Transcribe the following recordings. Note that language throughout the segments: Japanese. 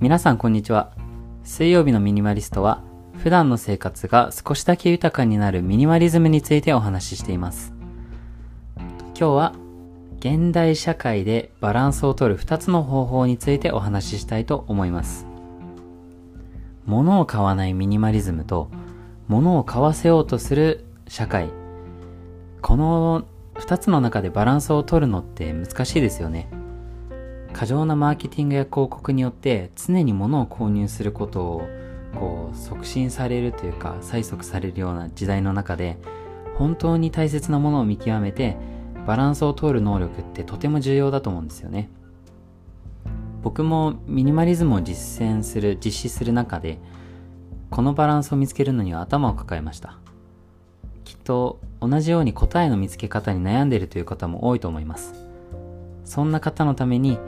皆さんこんにちは。水曜日のミニマリストは、普段の生活が少しだけ豊かになるミニマリズムについてお話ししています。今日は、現代社会でバランスを取る2つの方法についてお話ししたいと思います。物を買わないミニマリズムと、物を買わせようとする社会。この2つの中でバランスを取るのって難しいですよね。過剰なマーケティングや広告によって常に物を購入することをこう促進されるというか催促されるような時代の中で本当に大切なものを見極めてバランスを取る能力ってとても重要だと思うんですよね。僕もミニマリズムを実践する実施する中でこのバランスを見つけるのには頭を抱えました。きっと同じように答えの見つけ方に悩んでいるという方も多いと思います。そんな方のために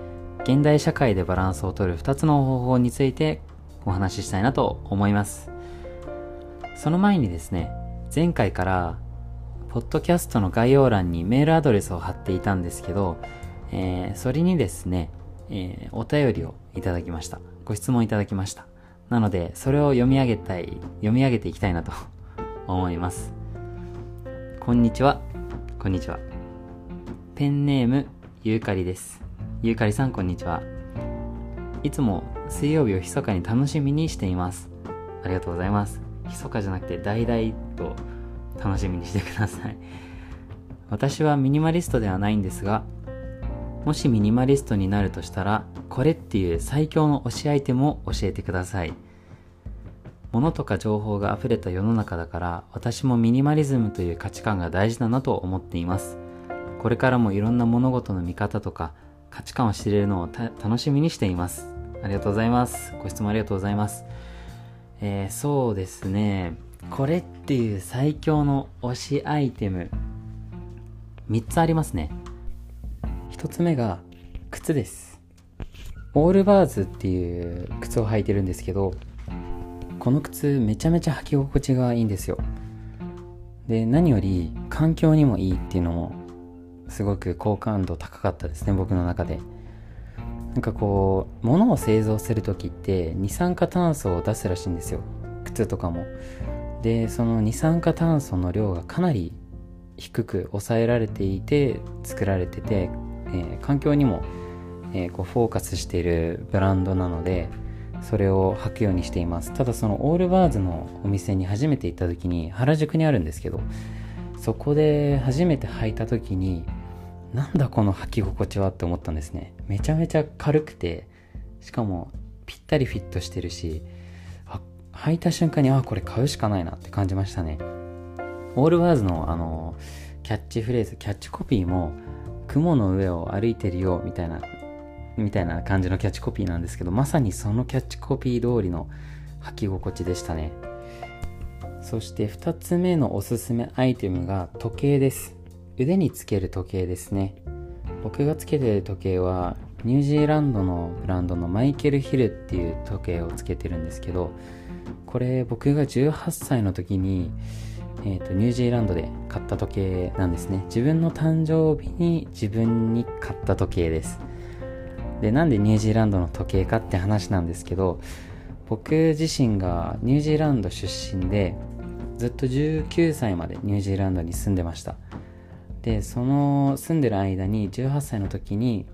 現代社会でバランスを取る2つの方法についてお話ししたいなと思います。その前にですね前回からポッドキャストの概要欄にメールアドレスを貼っていたんですけど、えー、それにですね、えー、お便りをいただきました。ご質問いただきました。なのでそれを読み上げたい読み上げていきたいなと思います。こんにちは。こんにちは。ペンネームゆうかりです。ゆうかりさんこんにちは。いつも水曜日を密かに楽しみにしています。ありがとうございます。密かじゃなくて大々と楽しみにしてください。私はミニマリストではないんですがもしミニマリストになるとしたらこれっていう最強の推しアイテムを教えてください。物とか情報が溢れた世の中だから私もミニマリズムという価値観が大事だなと思っています。これからもいろんな物事の見方とか価値観を知れるのを楽しみにしています。ありがとうございます。ご質問ありがとうございます。えー、そうですね。これっていう最強の推しアイテム、3つありますね。1つ目が靴です。オールバーズっていう靴を履いてるんですけど、この靴めちゃめちゃ履き心地がいいんですよ。で、何より環境にもいいっていうのもすごく好感度高かったですね僕の中で。なんかこう物を製造する時って二酸化炭素を出すらしいんですよ。靴とかも。でその二酸化炭素の量がかなり低く抑えられていて作られてて、えー、環境にも、えー、こうフォーカスしているブランドなのでそれを履くようにしています。ただそのオールバーズのお店に初めて行った時に原宿にあるんですけどそこで初めて履いた時になんだこの履き心地はって思ったんですね。めちゃめちゃ軽くてしかもぴったりフィットしてるし履いた瞬間にあこれ買うしかないなって感じましたね。オールバーズのあのキャッチフレーズキャッチコピーも雲の上を歩いてるよみたいなみたいな感じのキャッチコピーなんですけどまさにそのキャッチコピー通りの履き心地でしたね。そして2つ目のおすすめアイテムが時計です。腕につける時計ですね。僕がつけてる時計はニュージーランドのブランドのマイケル・ヒルっていう時計をつけてるんですけどこれ僕が18歳の時に、えーと、とニュージーランドで買った時計なんですね。自分の誕生日に自分に買った時計です。でなんでニュージーランドの時計かって話なんですけど僕自身がニュージーランド出身でずっと19歳までニュージーランドに住んでました。でその住んでる間に18歳の時に、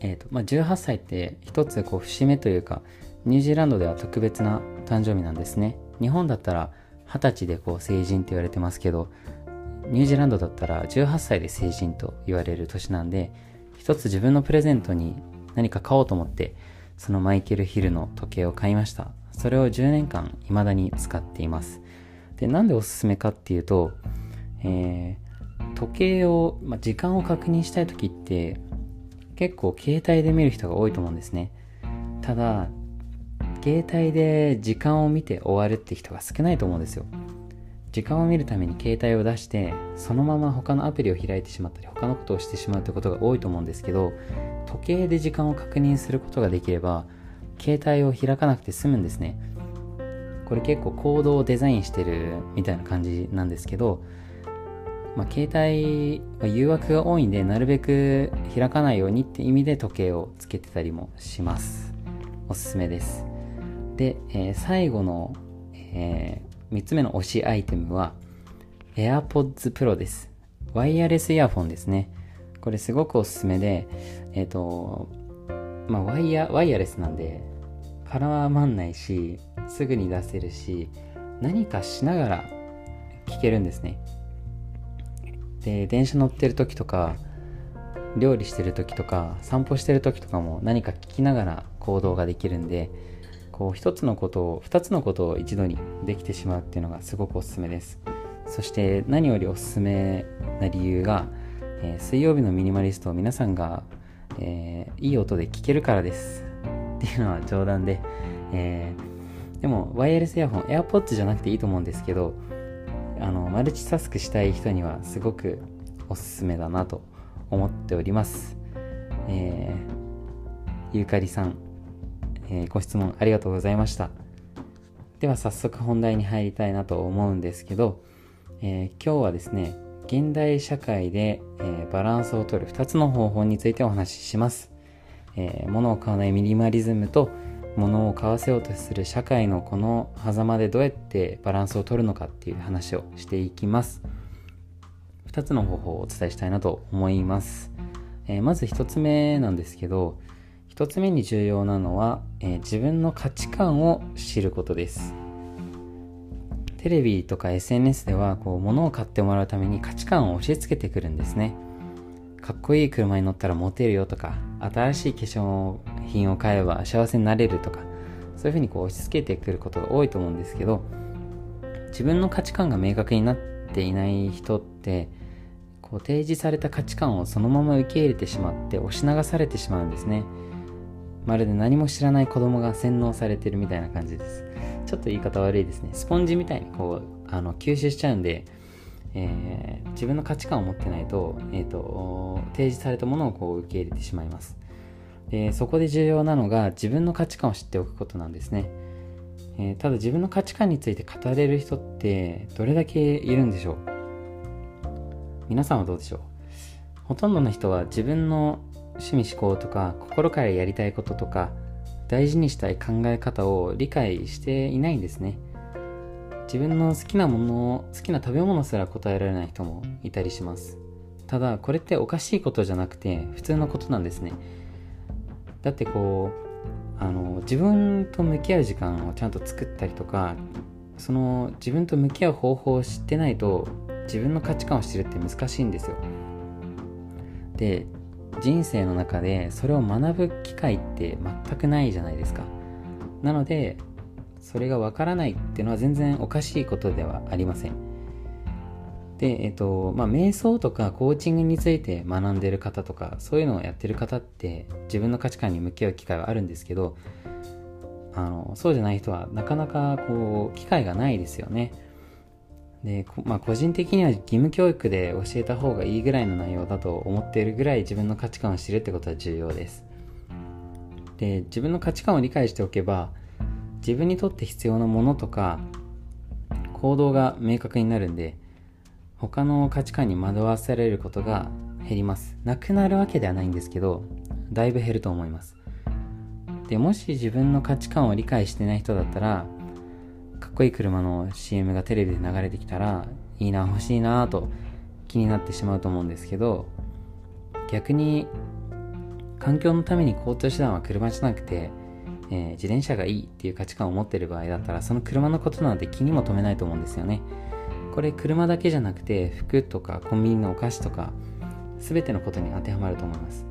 えーとまあ、18歳って一つこう節目というかニュージーランドでは特別な誕生日なんですね。日本だったら20歳でこう成人って言われてますけどニュージーランドだったら18歳で成人と言われる年なんで一つ自分のプレゼントに何か買おうと思ってそのマイケル・ヒルの時計を買いました。それを10年間未だに使っています。でなんでおすすめかっていうと、えー、時計を、まあ、時間を確認したい時って結構携帯で見る人が多いと思うんですね。ただ携帯で時間を見て終わるって人が少ないと思うんですよ。時間を見るために携帯を出してそのまま他のアプリを開いてしまったり他のことをしてしまうってことが多いと思うんですけど時計で時間を確認することができれば携帯を開かなくて済むんですね。これ結構コードをデザインしてるみたいな感じなんですけど、まあ、携帯は誘惑が多いんでなるべく開かないようにって意味で時計をつけてたりもします。おすすめです。で、えー、最後の、えー、3つ目の推しアイテムは AirPods Pro です。ワイヤレスイヤホンですね。これすごくおすすめでえっ、ー、とまあワイヤワイヤレスなんで絡まんないしすぐに出せるし何かしながら聞けるんですね。で電車乗ってる時とか料理してる時とか散歩してる時とかも何か聞きながら行動ができるんでこう一つのことを二つのことを一度にできてしまうっていうのがすごくおすすめです。そして何よりおすすめな理由が、えー、水曜日のミニマリストを皆さんが、えー、いい音で聞けるからです。っていうのは冗談で、えー、でもワイヤレスイヤホン AirPods じゃなくていいと思うんですけどあのマルチタスクしたい人にはすごくおすすめだなと思っております。えー、ゆかりさん、えー、ご質問ありがとうございました。では早速本題に入りたいなと思うんですけど、えー、今日はですね、現代社会で、え、バランスをとる2つの方法についてお話しします。え、物を買わないミニマリズムと物を買わせようとする社会のこの狭間でどうやってバランスをとるのかっていう話をしていきます。2つの方法をお伝えしたいなと思います。えー、まず1つ目なんですけど、1つ目に重要なのは、えー、自分の価値観を知ることです。テレビとか SNS ではこう物を買ってもらうために価値観を押し付けてくるんですね。かっこいい車に乗ったらモテるよとか、新しい化粧品を買えば幸せになれるとか、そういうふうにこう押し付けてくることが多いと思うんですけど、自分の価値観が明確になっていない人って、こう提示された価値観をそのまま受け入れてしまって押し流されてしまうんですね。まるで何も知らない子供が洗脳されてるみたいな感じです。ちょっと言い方悪いですね。スポンジみたいにこうあの吸収しちゃうんで、えー、自分の価値観を持ってないと,、えーと、提示されたものをこう受け入れてしまいます。でそこで重要なのが自分の価値観を知っておくことなんですね、えー、ただ自分の価値観について語れる人ってどれだけいるんでしょう？皆さんはどうでしょう？ほとんどの人は自分の趣味思考とか心からやりたいこととか大事にしたい考え方を理解していないんですね。自分の好きなもの好きな食べ物すら答えられない人もいたりします。ただこれっておかしいことじゃなくて普通のことなんですね。だってこうあの自分と向き合う時間をちゃんと作ったりとかその自分と向き合う方法を知ってないと自分の価値観を知るって難しいんですよ。で人生の中でそれを学ぶ機会って全くないじゃないですか。なのでそれがわからないっていうのは全然おかしいことではありません。でえっとまあ瞑想とかコーチングについて学んでる方とかそういうのをやってる方って自分の価値観に向き合う機会はあるんですけどあのそうじゃない人はなかなかこう機会がないですよね。で、まあ、個人的には義務教育で教えた方がいいぐらいの内容だと思っているぐらい自分の価値観を知るってことは重要です。で自分の価値観を理解しておけば自分にとって必要なものとか行動が明確になるんで他の価値観に惑わされることが減ります。なくなるわけではないんですけどだいぶ減ると思います。でもし自分の価値観を理解してない人だったらかっこいい車の CM がテレビで流れてきたらいいな欲しいなと気になってしまうと思うんですけど逆に環境のために交通手段は車じゃなくて、えー、自転車がいいっていう価値観を持ってる場合だったらその車のことなんて気にも留めないと思うんですよねこれ車だけじゃなくて服とかコンビニのお菓子とか全てのことに当てはまると思います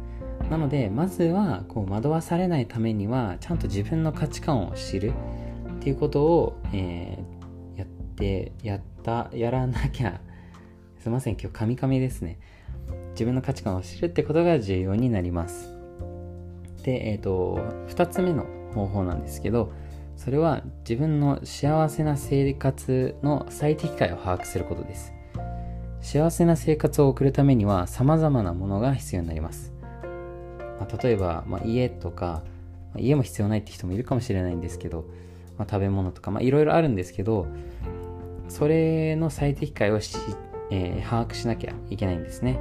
なのでまずはこう惑わされないためにはちゃんと自分の価値観を知るっていうことを、えー、やって、やった、やらなきゃ、すいません、今日カミカミですね。自分の価値観を知るってことが重要になります。で、えっ、ー、と、2つ目の方法なんですけど、それは自分の幸せな生活の最適解を把握することです。幸せな生活を送るためには様々なものが必要になります。まあ、例えば、まあ、家とか、まあ、家も必要ないって人もいるかもしれないんですけど、まあ、食べ物とか、まあ、いろいろあるんですけど、それの最適解をし、えー、把握しなきゃいけないんですね。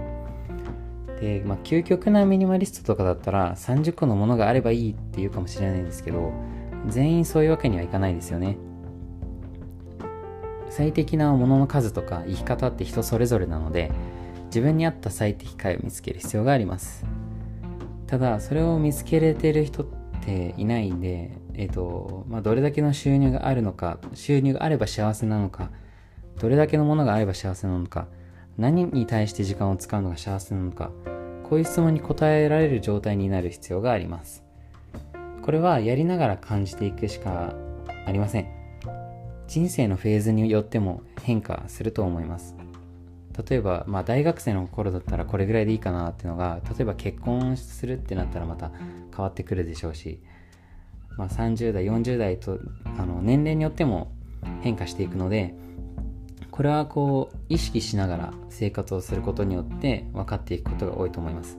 で、まあ、究極なミニマリストとかだったら30個のものがあればいいっていうかもしれないんですけど全員そういうわけにはいかないですよね。最適なものの数とか生き方って人それぞれなので自分に合った最適解を見つける必要があります。ただそれを見つけれてる人っていないんでえっ、ー、とまあどれだけの収入があるのか収入があれば幸せなのかどれだけのものがあれば幸せなのか何に対して時間を使うのが幸せなのかこういう質問に答えられる状態になる必要があります。これはやりながら感じていくしかありません。人生のフェーズによっても変化すると思います。例えば、まあ、大学生の頃だったらこれぐらいでいいかなっていうのが例えば結婚するってなったらまた変わってくるでしょうし、まあ、30代40代とあの年齢によっても変化していくのでこれはこう意識しながら生活をすることによって分かっていくことが多いと思います。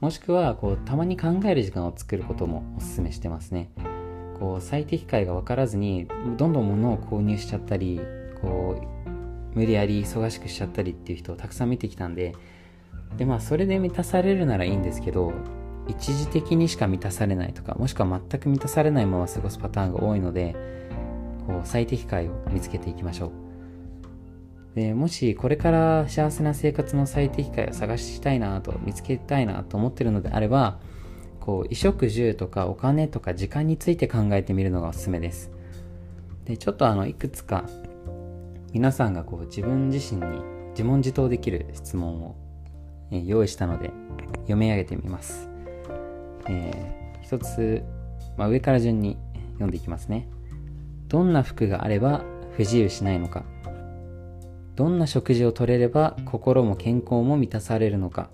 もしくはこうたまに考える時間を作ることもおすすめしてますね。こう最適解が分からずにどんどん物を購入しちゃったりこう無理やり忙しくしちゃったりっていう人をたくさん見てきたんででまあそれで満たされるならいいんですけど一時的にしか満たされないとかもしくは全く満たされないまま過ごすパターンが多いのでこう最適解を見つけていきましょう。でもしこれから幸せな生活の最適解を探したいなと見つけたいなと思ってるのであればこう衣食住とかお金とか時間について考えてみるのがおすすめです。でちょっとあのいくつか皆さんがこう自分自身に自問自答できる質問を、え用意したので読み上げてみます、えー、一つ、まあ、上から順に読んでいきますね。どんな服があれば不自由しないのか。どんな食事をとれれば心も健康も満たされるのか。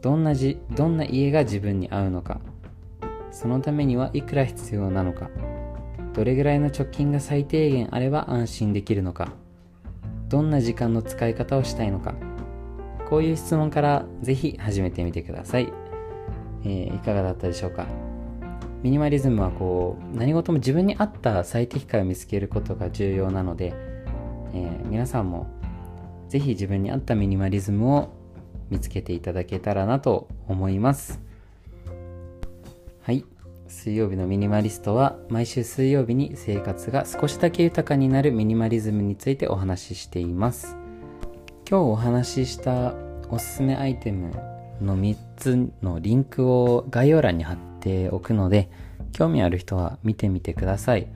どんなじどんな家が自分に合うのか。そのためにはいくら必要なのか。どれぐらいの貯金が最低限あれば安心できるのか。どんな時間の使い方をしたいのか。こういう質問からぜひ始めてみてください、えー、いかがだったでしょうか。ミニマリズムはこう何事も自分に合った最適解を見つけることが重要なので、えー、皆さんもぜひ自分に合ったミニマリズムを見つけていただけたらなと思います。はい。水曜日のミニマリストは毎週水曜日に生活が少しだけ豊かになるミニマリズムについてお話ししています。今日お話ししたおすすめアイテムの3つのリンクを概要欄に貼っておくので興味ある人は見てみてください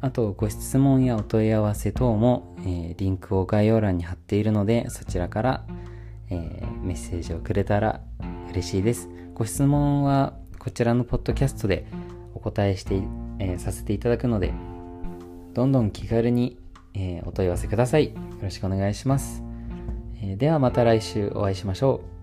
あとご質問やお問い合わせ等も、えー、リンクを概要欄に貼っているのでそちらからえー、メッセージをくれたら嬉しいです。ご質問はこちらのポッドキャストでお答えして、えー、させていただくので、どんどん気軽に、えー、お問い合わせください。よろしくお願いします。えではまた来週お会いしましょう。